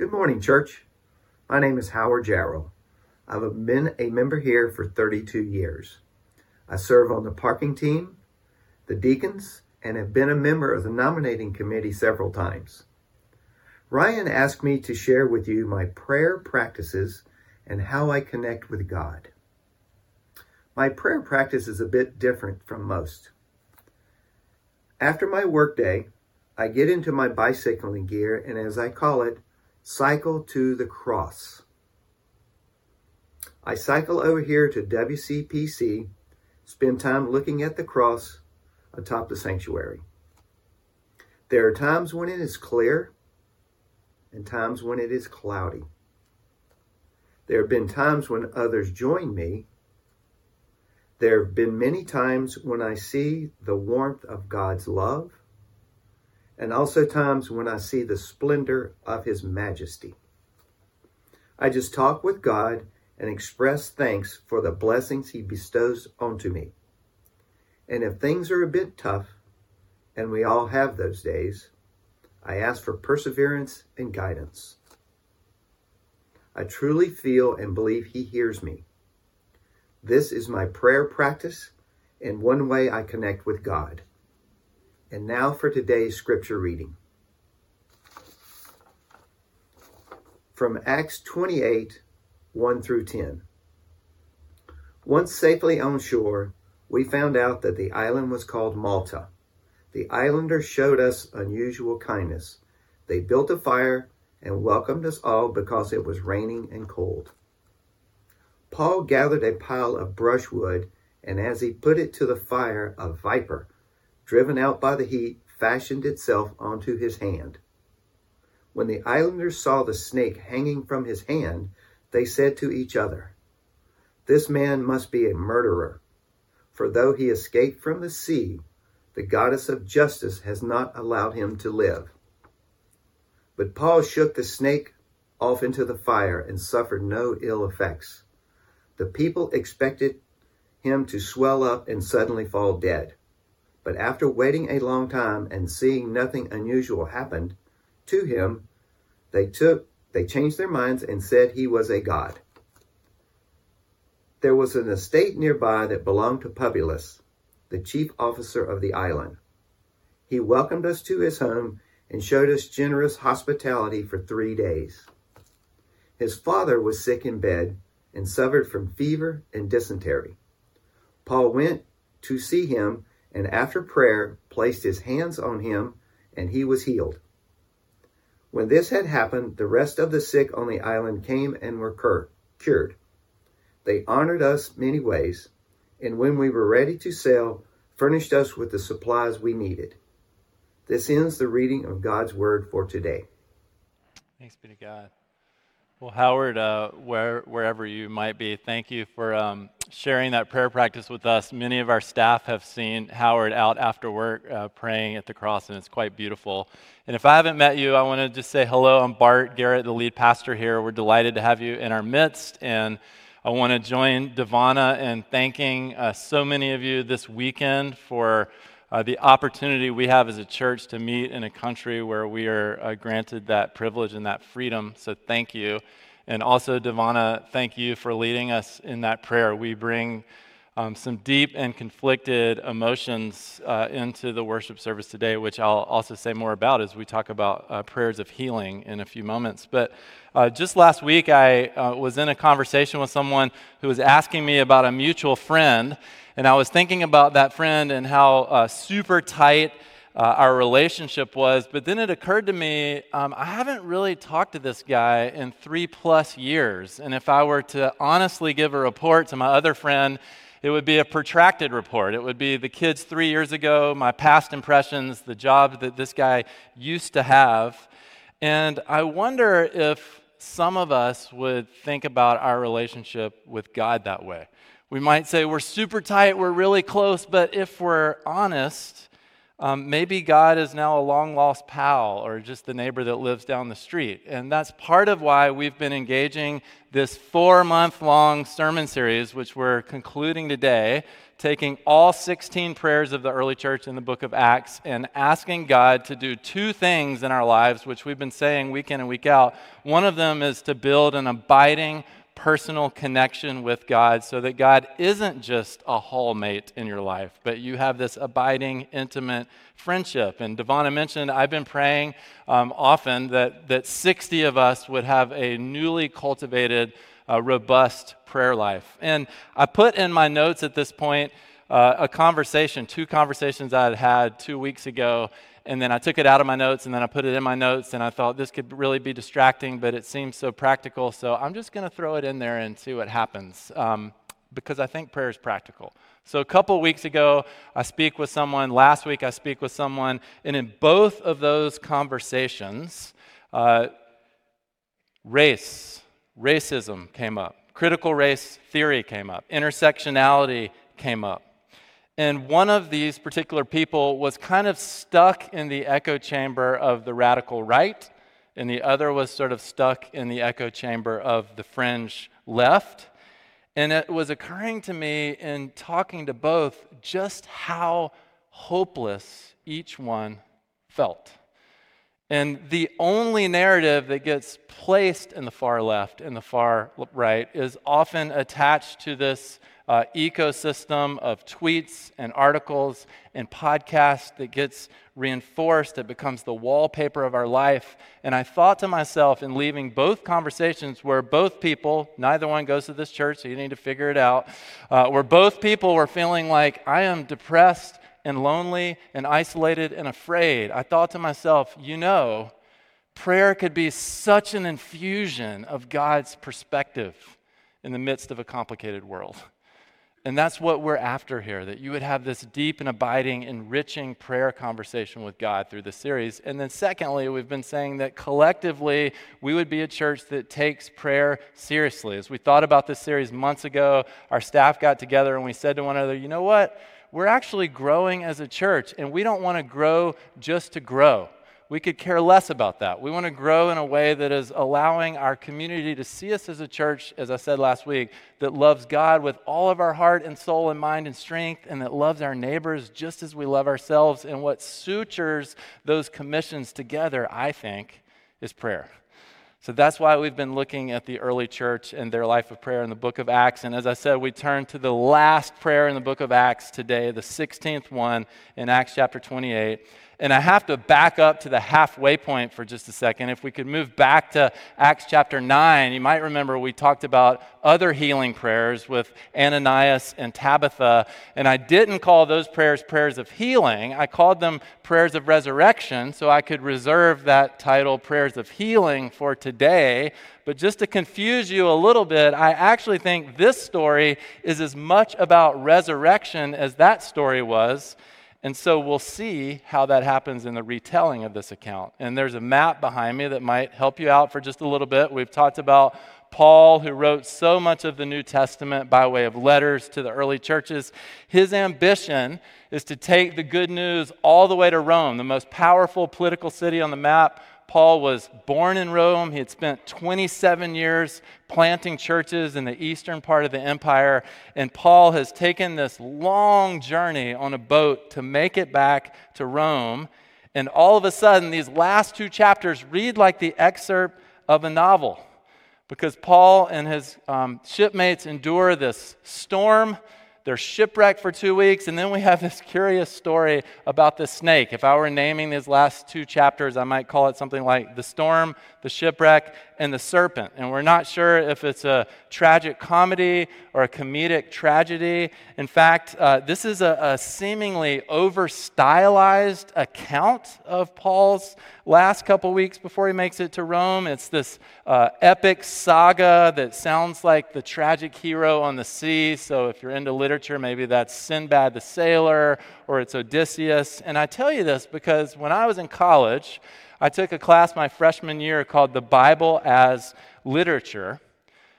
Good morning, church. My name is Howard Jarrell. I've been a member here for 32 years. I serve on the parking team, the deacons, and have been a member of the nominating committee several times. Ryan asked me to share with you my prayer practices and how I connect with God. My prayer practice is a bit different from most. After my workday, I get into my bicycling gear and, as I call it, cycle to the cross. I cycle over here to WCPC, spend time looking at the cross atop the sanctuary. There are times when it is clear and times when it is cloudy. There have been times when others join me. There have been many times when I see the warmth of God's love and also times when I see the splendor of His majesty. I just talk with God and express thanks for the blessings He bestows onto me. And if things are a bit tough, and we all have those days, I ask for perseverance and guidance. I truly feel and believe He hears me. This is my prayer practice and one way I connect with God. And now for today's scripture reading. From Acts 28 1 through 10. Once safely on shore, we found out that the island was called Malta. The islanders showed us unusual kindness. They built a fire and welcomed us all because it was raining and cold. Paul gathered a pile of brushwood, and as he put it to the fire, a viper driven out by the heat, fashioned itself onto his hand. When the islanders saw the snake hanging from his hand, they said to each other, This man must be a murderer, for though he escaped from the sea, the goddess of justice has not allowed him to live. But Paul shook the snake off into the fire and suffered no ill effects. The people expected him to swell up and suddenly fall dead. But after waiting a long time and seeing nothing unusual happen to him, they took they changed their minds and said he was a god. There was an estate nearby that belonged to Publius, the chief officer of the island. He welcomed us to his home and showed us generous hospitality for three days. His father was sick in bed and suffered from fever and dysentery. Paul went to see him and after prayer placed his hands on him, and he was healed. When this had happened, the rest of the sick on the island came and were cur- cured. They honored us many ways, and when we were ready to sail, furnished us with the supplies we needed. This ends the reading of God's word for today. Thanks be to God. Well, Howard, uh, where, wherever you might be, thank you for um, sharing that prayer practice with us. Many of our staff have seen Howard out after work uh, praying at the cross, and it's quite beautiful. And if I haven't met you, I want to just say hello. I'm Bart Garrett, the lead pastor here. We're delighted to have you in our midst, and I want to join Devana in thanking uh, so many of you this weekend for. Uh, the opportunity we have as a church to meet in a country where we are uh, granted that privilege and that freedom. So, thank you. And also, Devana, thank you for leading us in that prayer. We bring um, some deep and conflicted emotions uh, into the worship service today, which I'll also say more about as we talk about uh, prayers of healing in a few moments. But uh, just last week, I uh, was in a conversation with someone who was asking me about a mutual friend. And I was thinking about that friend and how uh, super tight uh, our relationship was. But then it occurred to me um, I haven't really talked to this guy in three plus years. And if I were to honestly give a report to my other friend, it would be a protracted report. It would be the kids three years ago, my past impressions, the job that this guy used to have. And I wonder if some of us would think about our relationship with God that way. We might say we're super tight, we're really close, but if we're honest, Um, maybe God is now a long lost pal or just the neighbor that lives down the street. And that's part of why we've been engaging this four month long sermon series, which we're concluding today, taking all 16 prayers of the early church in the book of Acts and asking God to do two things in our lives, which we've been saying week in and week out. One of them is to build an abiding personal connection with God so that God isn't just a hallmate in your life, but you have this abiding, intimate friendship. And Devana mentioned, I've been praying um, often that, that 60 of us would have a newly cultivated, uh, robust prayer life. And I put in my notes at this point uh, a conversation, two conversations I had had two weeks ago and then I took it out of my notes and then I put it in my notes and I thought this could really be distracting, but it seems so practical. So I'm just going to throw it in there and see what happens um, because I think prayer is practical. So a couple weeks ago, I speak with someone. Last week, I speak with someone. And in both of those conversations, uh, race, racism came up. Critical race theory came up. Intersectionality came up. And one of these particular people was kind of stuck in the echo chamber of the radical right, and the other was sort of stuck in the echo chamber of the fringe left. And it was occurring to me in talking to both just how hopeless each one felt. And the only narrative that gets placed in the far left and the far right is often attached to this uh, ecosystem of tweets and articles and podcasts that gets reinforced. It becomes the wallpaper of our life. And I thought to myself in leaving both conversations where both people, neither one goes to this church, so you need to figure it out, uh, where both people were feeling like, I am depressed and lonely and isolated and afraid. I thought to myself, you know, prayer could be such an infusion of God's perspective in the midst of a complicated world. And that's what we're after here that you would have this deep and abiding, enriching prayer conversation with God through the series. And then, secondly, we've been saying that collectively we would be a church that takes prayer seriously. As we thought about this series months ago, our staff got together and we said to one another, you know what? We're actually growing as a church, and we don't want to grow just to grow we could care less about that. We want to grow in a way that is allowing our community to see us as a church, as I said last week, that loves God with all of our heart and soul and mind and strength, and that loves our neighbors just as we love ourselves. And what sutures those commissions together, I think, is prayer. So that's why we've been looking at the early church and their life of prayer in the book of Acts. And as I said, we turn to the last prayer in the book of Acts today, the 16th one in Acts chapter 28. And I have to back up to the halfway point for just a second. If we could move back to Acts chapter 9, you might remember we talked about other healing prayers with Ananias and Tabitha. And I didn't call those prayers prayers of healing, I called them prayers of resurrection so I could reserve that title, prayers of healing, for today. But just to confuse you a little bit, I actually think this story is as much about resurrection as that story was. And so we'll see how that happens in the retelling of this account. And there's a map behind me that might help you out for just a little bit. We've talked about Paul, who wrote so much of the New Testament by way of letters to the early churches. His ambition is to take the good news all the way to Rome, the most powerful political city on the map, Paul was born in Rome. He had spent 27 years planting churches in the eastern part of the empire. And Paul has taken this long journey on a boat to make it back to Rome. And all of a sudden, these last two chapters read like the excerpt of a novel because Paul and his um, shipmates endure this storm they're shipwrecked for two weeks, and then we have this curious story about the snake. If I were naming these last two chapters, I might call it something like The Storm, The Shipwreck, and The Serpent. And we're not sure if it's a tragic comedy or a comedic tragedy. In fact, uh, this is a, a seemingly over stylized account of Paul's last couple weeks before he makes it to Rome. It's this uh, epic saga that sounds like the tragic hero on the sea. So if you're into literature, maybe that's Sinbad the Sailor or it's Odysseus. And I tell you this because when I was in college, I took a class my freshman year called The Bible as Literature.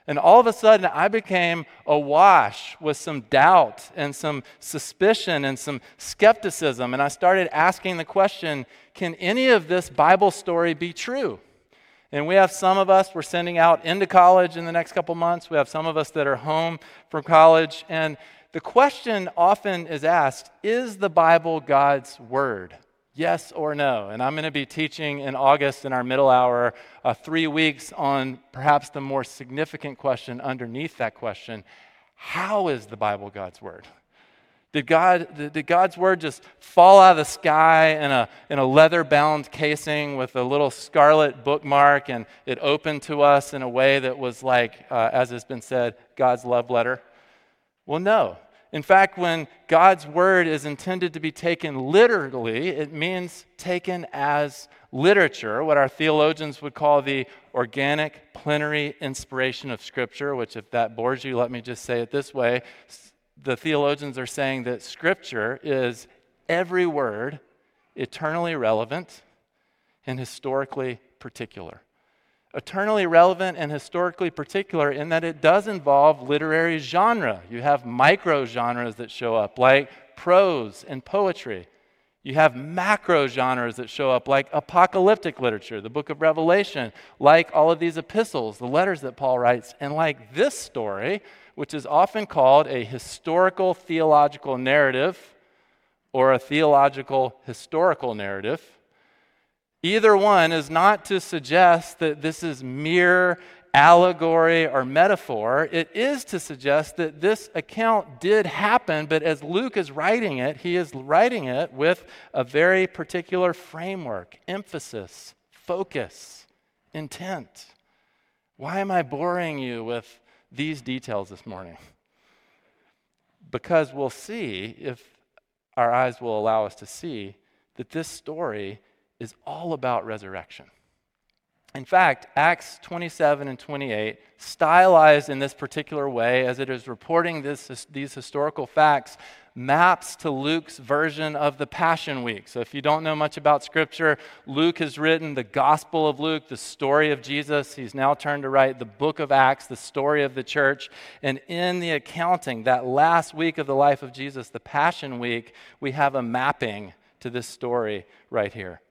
And all of a sudden, I became awash with some doubt and some suspicion and some skepticism. And I started asking the question can any of this Bible story be true? And we have some of us we're sending out into college in the next couple months. We have some of us that are home from college. And the question often is asked is the Bible God's Word? Yes or no? And I'm going to be teaching in August in our middle hour uh, three weeks on perhaps the more significant question underneath that question How is the Bible God's Word? Did, God, did God's word just fall out of the sky in a, in a leather bound casing with a little scarlet bookmark and it opened to us in a way that was like, uh, as has been said, God's love letter? Well, no. In fact, when God's word is intended to be taken literally, it means taken as literature, what our theologians would call the organic plenary inspiration of Scripture, which, if that bores you, let me just say it this way. The theologians are saying that Scripture is every word eternally relevant and historically particular eternally relevant and historically particular in that it does involve literary genre. You have micro genres that show up, like prose and poetry. You have macro genres that show up, like apocalyptic literature, the book of Revelation, like all of these epistles, the letters that Paul writes, and like this story, which is often called a historical theological narrative or a theological historical narrative. Either one is not to suggest that this is mere allegory or metaphor. It is to suggest that this account did happen, but as Luke is writing it, he is writing it with a very particular framework, emphasis, focus, intent. Why am I boring you with these details this morning? Because we'll see, if our eyes will allow us to see, that this story is all about resurrection. In fact, Acts 27 and 28, stylized in this particular way as it is reporting this, these historical facts, maps to Luke's version of the Passion Week. So, if you don't know much about Scripture, Luke has written the Gospel of Luke, the story of Jesus. He's now turned to write the book of Acts, the story of the church. And in the accounting, that last week of the life of Jesus, the Passion Week, we have a mapping to this story right here.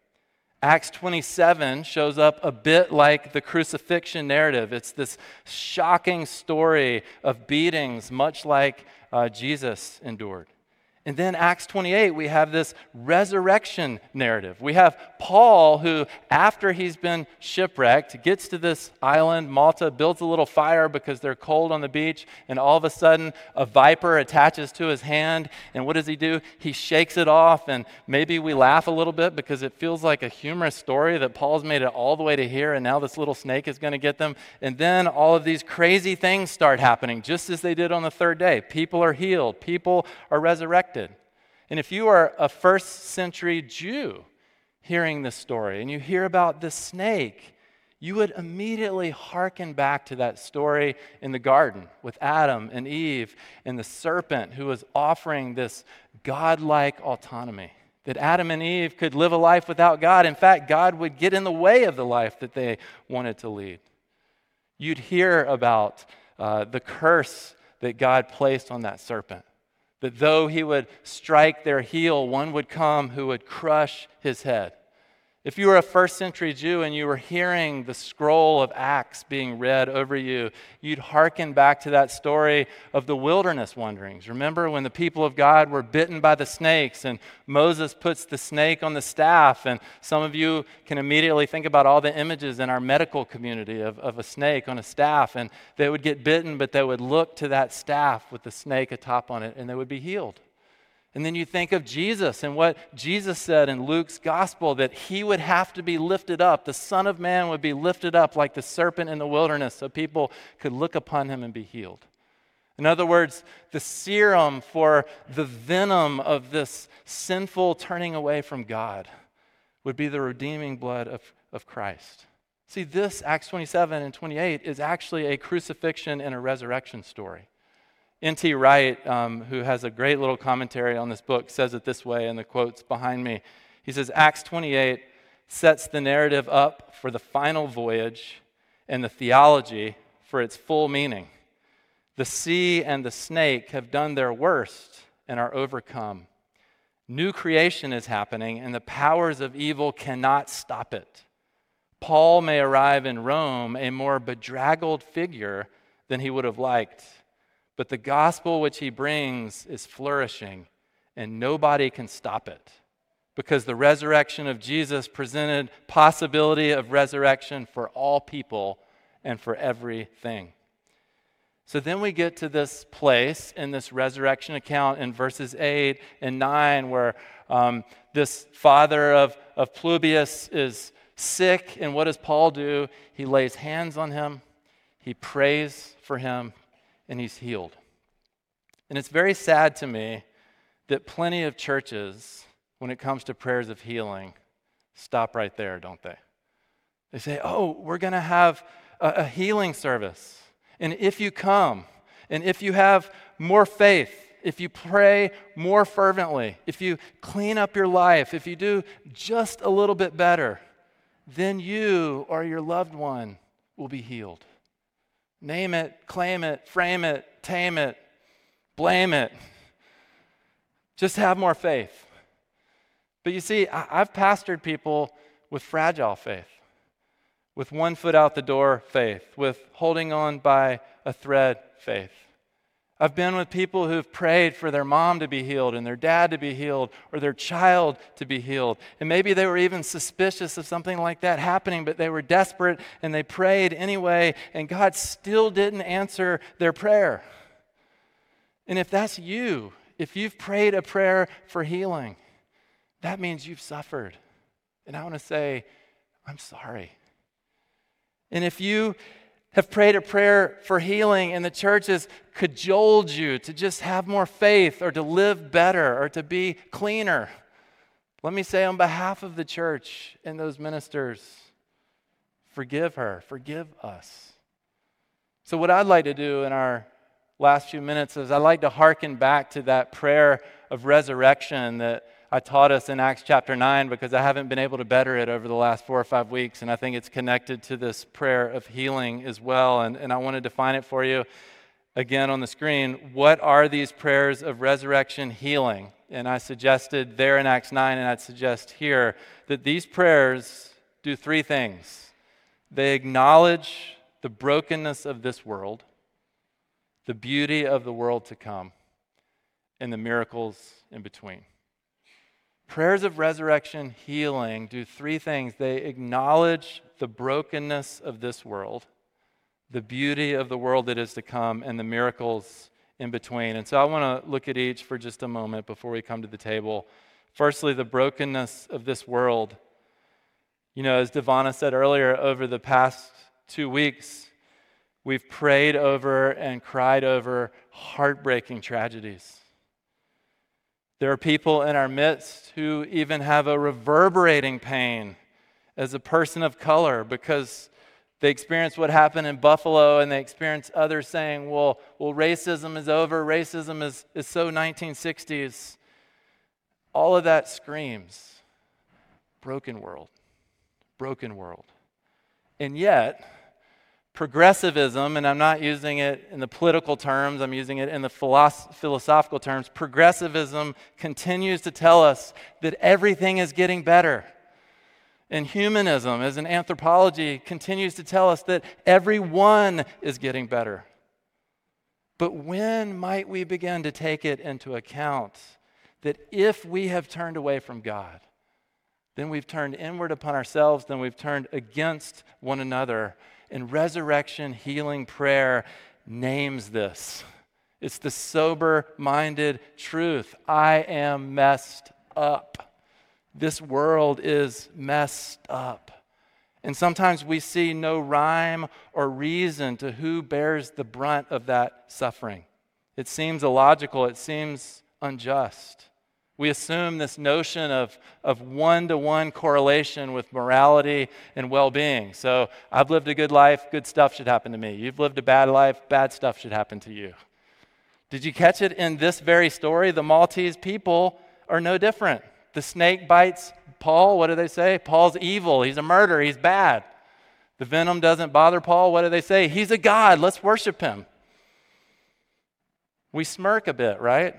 Acts 27 shows up a bit like the crucifixion narrative. It's this shocking story of beatings, much like uh, Jesus endured. And then Acts 28, we have this resurrection narrative. We have Paul, who, after he's been shipwrecked, gets to this island, Malta, builds a little fire because they're cold on the beach, and all of a sudden a viper attaches to his hand. And what does he do? He shakes it off, and maybe we laugh a little bit because it feels like a humorous story that Paul's made it all the way to here, and now this little snake is going to get them. And then all of these crazy things start happening, just as they did on the third day. People are healed, people are resurrected. And if you are a first century Jew hearing this story and you hear about the snake, you would immediately hearken back to that story in the garden with Adam and Eve and the serpent who was offering this godlike autonomy. That Adam and Eve could live a life without God. In fact, God would get in the way of the life that they wanted to lead. You'd hear about uh, the curse that God placed on that serpent that though he would strike their heel, one would come who would crush his head. If you were a first century Jew and you were hearing the scroll of Acts being read over you, you'd hearken back to that story of the wilderness wanderings. Remember when the people of God were bitten by the snakes and Moses puts the snake on the staff? And some of you can immediately think about all the images in our medical community of, of a snake on a staff. And they would get bitten, but they would look to that staff with the snake atop on it and they would be healed. And then you think of Jesus and what Jesus said in Luke's gospel that he would have to be lifted up. The Son of Man would be lifted up like the serpent in the wilderness so people could look upon him and be healed. In other words, the serum for the venom of this sinful turning away from God would be the redeeming blood of, of Christ. See, this, Acts 27 and 28, is actually a crucifixion and a resurrection story. N.T. Wright, um, who has a great little commentary on this book, says it this way in the quotes behind me. He says, Acts 28 sets the narrative up for the final voyage and the theology for its full meaning. The sea and the snake have done their worst and are overcome. New creation is happening, and the powers of evil cannot stop it. Paul may arrive in Rome a more bedraggled figure than he would have liked, but the gospel which he brings is flourishing, and nobody can stop it because the resurrection of Jesus presented possibility of resurrection for all people and for everything. So then we get to this place in this resurrection account in verses 8 and 9 where um, this father of, of Publius is sick. And what does Paul do? He lays hands on him, he prays for him, and he's healed. And it's very sad to me that plenty of churches, when it comes to prayers of healing, stop right there, don't they? They say, oh, we're going to have a, healing service. And if you come, and if you have more faith, if you pray more fervently, if you clean up your life, if you do just a little bit better, then you or your loved one will be healed. Name it, claim it, frame it, tame it, blame it. Just have more faith. But you see, I've pastored people with fragile faith with one foot out the door faith, with holding on by a thread faith. I've been with people who've prayed for their mom to be healed and their dad to be healed or their child to be healed. And maybe they were even suspicious of something like that happening, but they were desperate and they prayed anyway, and God still didn't answer their prayer. And if that's you, if you've prayed a prayer for healing, that means you've suffered. And I want to say, I'm sorry. And if you have prayed a prayer for healing and the church has cajoled you to just have more faith or to live better or to be cleaner, let me say on behalf of the church and those ministers, forgive her, forgive us. So, what I'd like to do in our last few minutes is I'd like to hearken back to that prayer of resurrection that I taught us in Acts chapter 9 because I haven't been able to better it over the last four or five weeks. And I think it's connected to this prayer of healing as well. And, and I want to define it for you again on the screen. What are these prayers of resurrection healing? And I suggested there in Acts 9, and I'd suggest here that these prayers do three things they acknowledge the brokenness of this world, the beauty of the world to come, and the miracles in between. Prayers of resurrection healing do three things they acknowledge the brokenness of this world, the beauty of the world that is to come, and the miracles in between. And so I want to look at each for just a moment before we come to the table. Firstly, the brokenness of this world. You know, as Devana said earlier, over the past two weeks, we've prayed over and cried over heartbreaking tragedies there are people in our midst who even have a reverberating pain as a person of color because they experience what happened in Buffalo and they experience others saying, well, well racism is over, racism is, is so 1960s. All of that screams broken world, broken world. And yet, progressivism, and I'm not using it in the political terms, I'm using it in the philosophical terms. Progressivism continues to tell us that everything is getting better. And humanism, as an anthropology, continues to tell us that everyone is getting better. But when might we begin to take it into account that if we have turned away from God, then we've turned inward upon ourselves, then we've turned against one another, and resurrection healing prayer names this. It's the sober minded truth. I am messed up. This world is messed up. And sometimes we see no rhyme or reason to who bears the brunt of that suffering. It seems illogical, it seems unjust. We assume this notion of, of one-to-one correlation with morality and well-being. So I've lived a good life, good stuff should happen to me. You've lived a bad life, bad stuff should happen to you. Did you catch it in this very story? The Maltese people are no different. The snake bites Paul. What do they say? Paul's evil. He's a murderer. He's bad. The venom doesn't bother Paul. What do they say? He's a God. Let's worship him. We smirk a bit, right?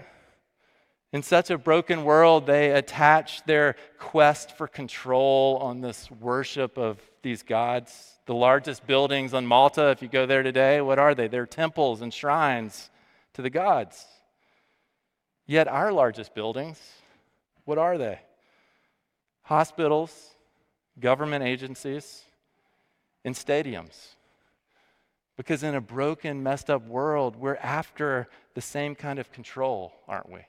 In such a broken world, they attach their quest for control on this worship of these gods. The largest buildings on Malta, if you go there today, what are they? They're temples and shrines to the gods. Yet our largest buildings, what are they? Hospitals, government agencies, and stadiums. Because in a broken, messed up world, we're after the same kind of control, aren't we?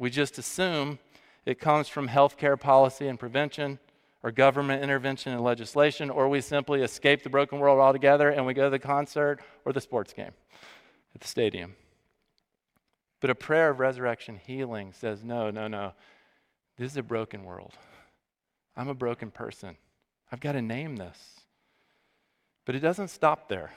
We just assume it comes from healthcare policy and prevention or government intervention and legislation, or we simply escape the broken world altogether and we go to the concert or the sports game at the stadium. But a prayer of resurrection healing says, no, no, no. This is a broken world. I'm a broken person. I've got to name this. But it doesn't stop there.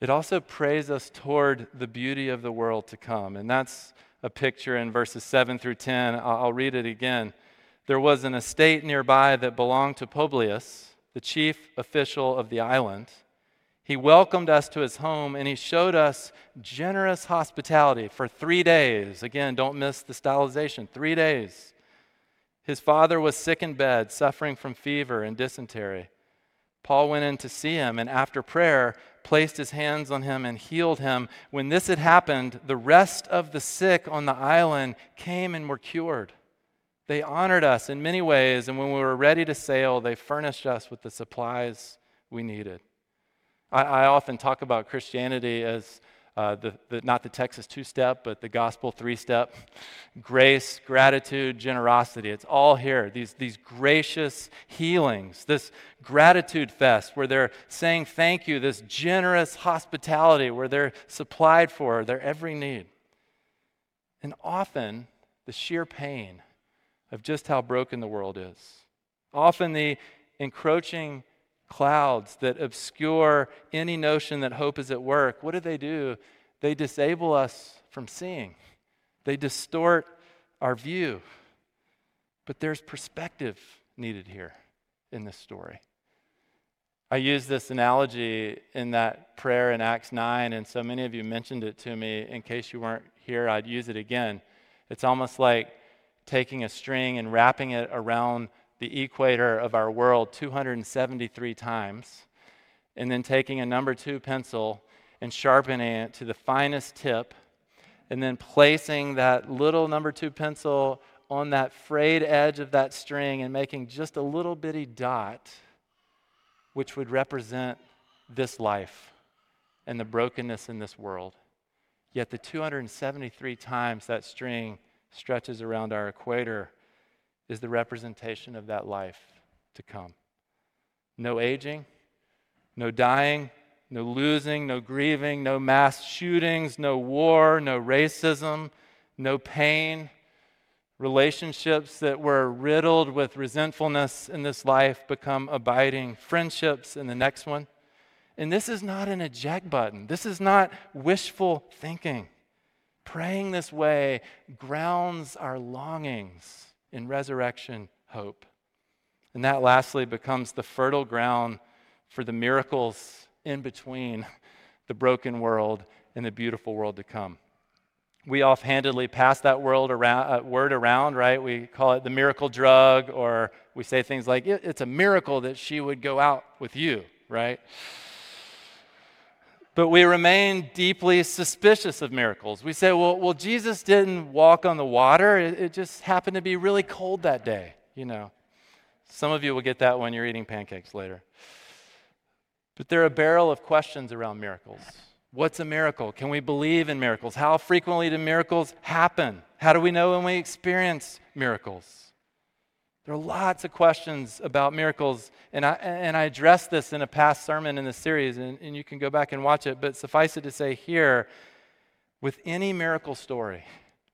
It also prays us toward the beauty of the world to come. And that's a picture in verses 7 through 10. I'll read it again. There was an estate nearby that belonged to Publius, the chief official of the island. He welcomed us to his home and he showed us generous hospitality for three days. Again, don't miss the stylization three days. His father was sick in bed, suffering from fever and dysentery. Paul went in to see him, and after prayer, placed his hands on him and healed him. When this had happened, the rest of the sick on the island came and were cured. They honored us in many ways, and when we were ready to sail, they furnished us with the supplies we needed. I, I often talk about Christianity as uh, the, the, not the Texas two step, but the gospel three step. Grace, gratitude, generosity. It's all here. These, these gracious healings, this gratitude fest where they're saying thank you, this generous hospitality where they're supplied for their every need. And often, the sheer pain of just how broken the world is. Often, the encroaching clouds that obscure any notion that hope is at work, what do they do? They disable us from seeing, they distort our view. But there's perspective needed here in this story. I use this analogy in that prayer in Acts 9, and so many of you mentioned it to me. In case you weren't here, I'd use it again. It's almost like taking a string and wrapping it around the equator of our world 273 times, and then taking a number two pencil and sharpening it to the finest tip, and then placing that little number two pencil on that frayed edge of that string and making just a little bitty dot, which would represent this life and the brokenness in this world. Yet the 273 times that string stretches around our equator is the representation of that life to come. No aging, no dying, no losing, no grieving, no mass shootings, no war, no racism, no pain. Relationships that were riddled with resentfulness in this life become abiding friendships in the next one. And this is not an eject button. This is not wishful thinking. Praying this way grounds our longings in resurrection hope. And that lastly becomes the fertile ground for the miracles in between the broken world and the beautiful world to come. We offhandedly pass that world around, uh, word around, right? We call it the miracle drug, or we say things like, it's a miracle that she would go out with you, right? But we remain deeply suspicious of miracles. We say, well, well Jesus didn't walk on the water. It, it just happened to be really cold that day, you know. Some of you will get that when you're eating pancakes later. But there are a barrel of questions around miracles. What's a miracle? Can we believe in miracles? How frequently do miracles happen? How do we know when we experience miracles? There are lots of questions about miracles, and I, and I addressed this in a past sermon in the series, and, and you can go back and watch it. But suffice it to say here, with any miracle story,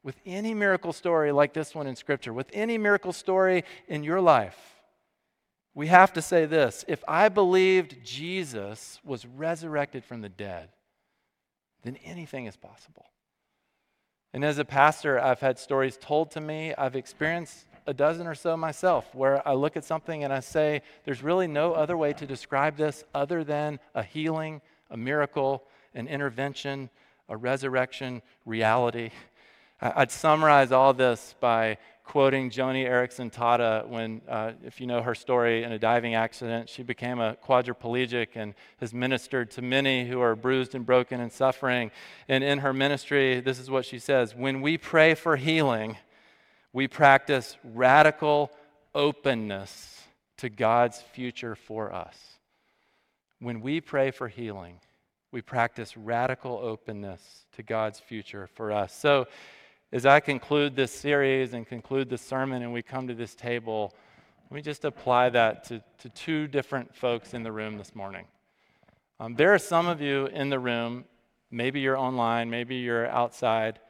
with any miracle story like this one in Scripture, with any miracle story in your life, we have to say this if I believed Jesus was resurrected from the dead, then anything is possible. And as a pastor, I've had stories told to me, I've experienced a dozen or so myself where I look at something and I say, there's really no other way to describe this other than a healing, a miracle, an intervention, a resurrection reality. I'd summarize all this by quoting Joni Eareckson Tada when, uh, if you know her story, in a diving accident, she became a quadriplegic and has ministered to many who are bruised and broken and suffering. And in her ministry, this is what she says When we pray for healing, we practice radical openness to God's future for us. When we pray for healing, we practice radical openness to God's future for us. So, as I conclude this series and conclude the sermon and we come to this table, let me just apply that to, to two different folks in the room this morning. Um, there are some of you in the room, maybe you're online, maybe you're outside,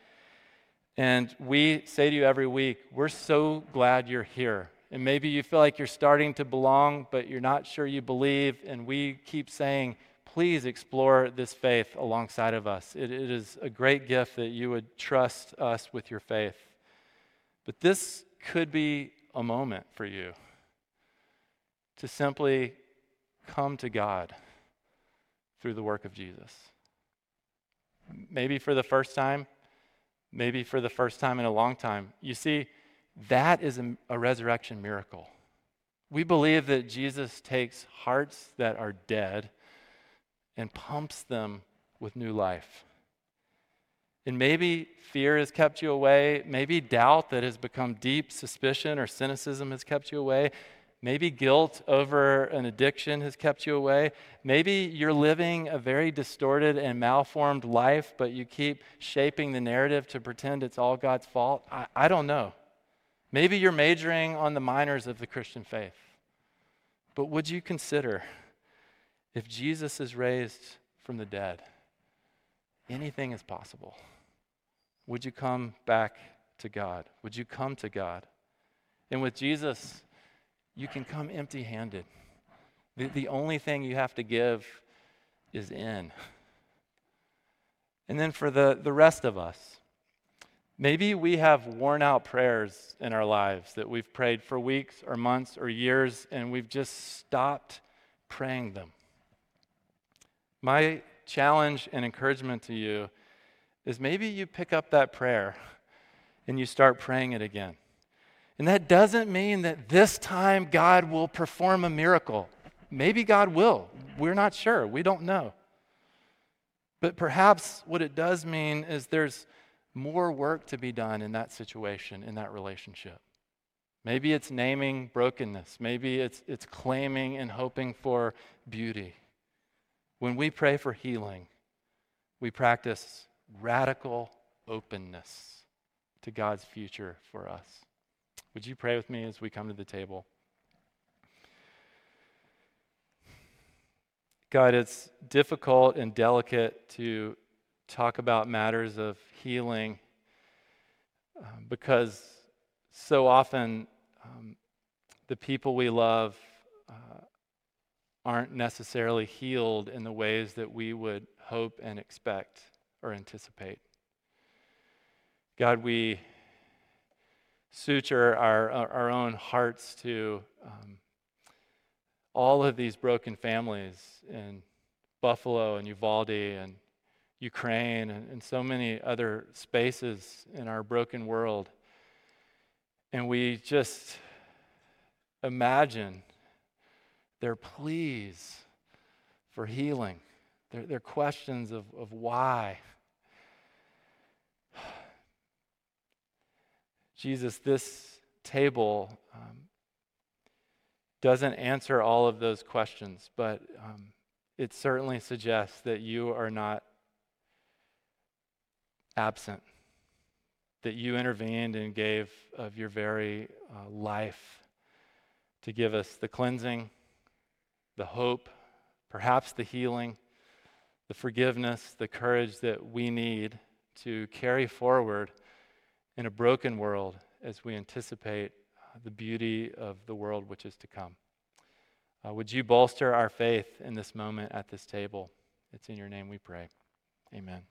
and we say to you every week, We're so glad you're here. And maybe you feel like you're starting to belong, but you're not sure you believe, and we keep saying, please explore this faith alongside of us. It, it is a great gift that you would trust us with your faith. But this could be a moment for you to simply come to God through the work of Jesus. Maybe for the first time, maybe for the first time in a long time. You see, that is a, a resurrection miracle. We believe that Jesus takes hearts that are dead and pumps them with new life. And maybe fear has kept you away. Maybe doubt that has become deep suspicion or cynicism has kept you away. Maybe guilt over an addiction has kept you away. Maybe you're living a very distorted and malformed life, but you keep shaping the narrative to pretend it's all God's fault. I, I don't know. Maybe you're majoring on the minors of the Christian faith. But would you consider if Jesus is raised from the dead, anything is possible. Would you come back to God? Would you come to God? And with Jesus, you can come empty handed. The, the only thing you have to give is in. And then for the, the rest of us, maybe we have worn out prayers in our lives that we've prayed for weeks or months or years, and we've just stopped praying them. My challenge and encouragement to you is maybe you pick up that prayer and you start praying it again. And that doesn't mean that this time God will perform a miracle. Maybe God will. We're not sure. We don't know. But perhaps what it does mean is there's more work to be done in that situation, in that relationship. Maybe it's naming brokenness. Maybe it's, it's claiming and hoping for beauty. When we pray for healing, we practice radical openness to God's future for us. Would you pray with me as we come to the table? God, it's difficult and delicate to talk about matters of healing um, because so often um, the people we love uh, aren't necessarily healed in the ways that we would hope and expect or anticipate. God, we suture our, our own hearts to um, all of these broken families in Buffalo and Uvalde and Ukraine and, and so many other spaces in our broken world. And we just imagine their pleas for healing, their, their questions of, of why. Jesus, this table um, doesn't answer all of those questions, but um, it certainly suggests that you are not absent, that you intervened and gave of your very uh, life to give us the cleansing the hope, perhaps the healing, the forgiveness, the courage that we need to carry forward in a broken world as we anticipate uh, the beauty of the world which is to come. Uh, would you bolster our faith in this moment at this table? It's in your name we pray. Amen.